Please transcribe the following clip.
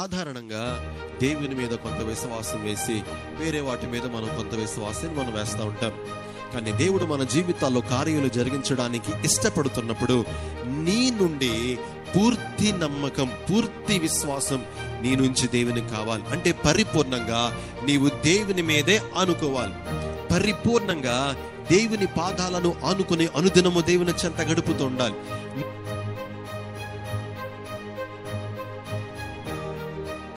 సాధారణంగా దేవుని మీద కొంత విశ్వాసం వేసి వేరే వాటి మీద మనం కొంత విశ్వాసాన్ని మనం వేస్తూ ఉంటాం. కానీ దేవుడు మన జీవితాల్లో కార్యాలు జరిగించడానికి ఇష్టపడుతున్నప్పుడు నీ నుండి పూర్తి నమ్మకం పూర్తి విశ్వాసం నీ నుంచి దేవునికి కావాలి. అంటే పరిపూర్ణంగా నీవు దేవుని మీదే ఆనుకోవాలి. పరిపూర్ణంగా దేవుని పాదాలను ఆనుకుని అనుదినము దేవుని చెంత గడుపుతూ ఉండాలి.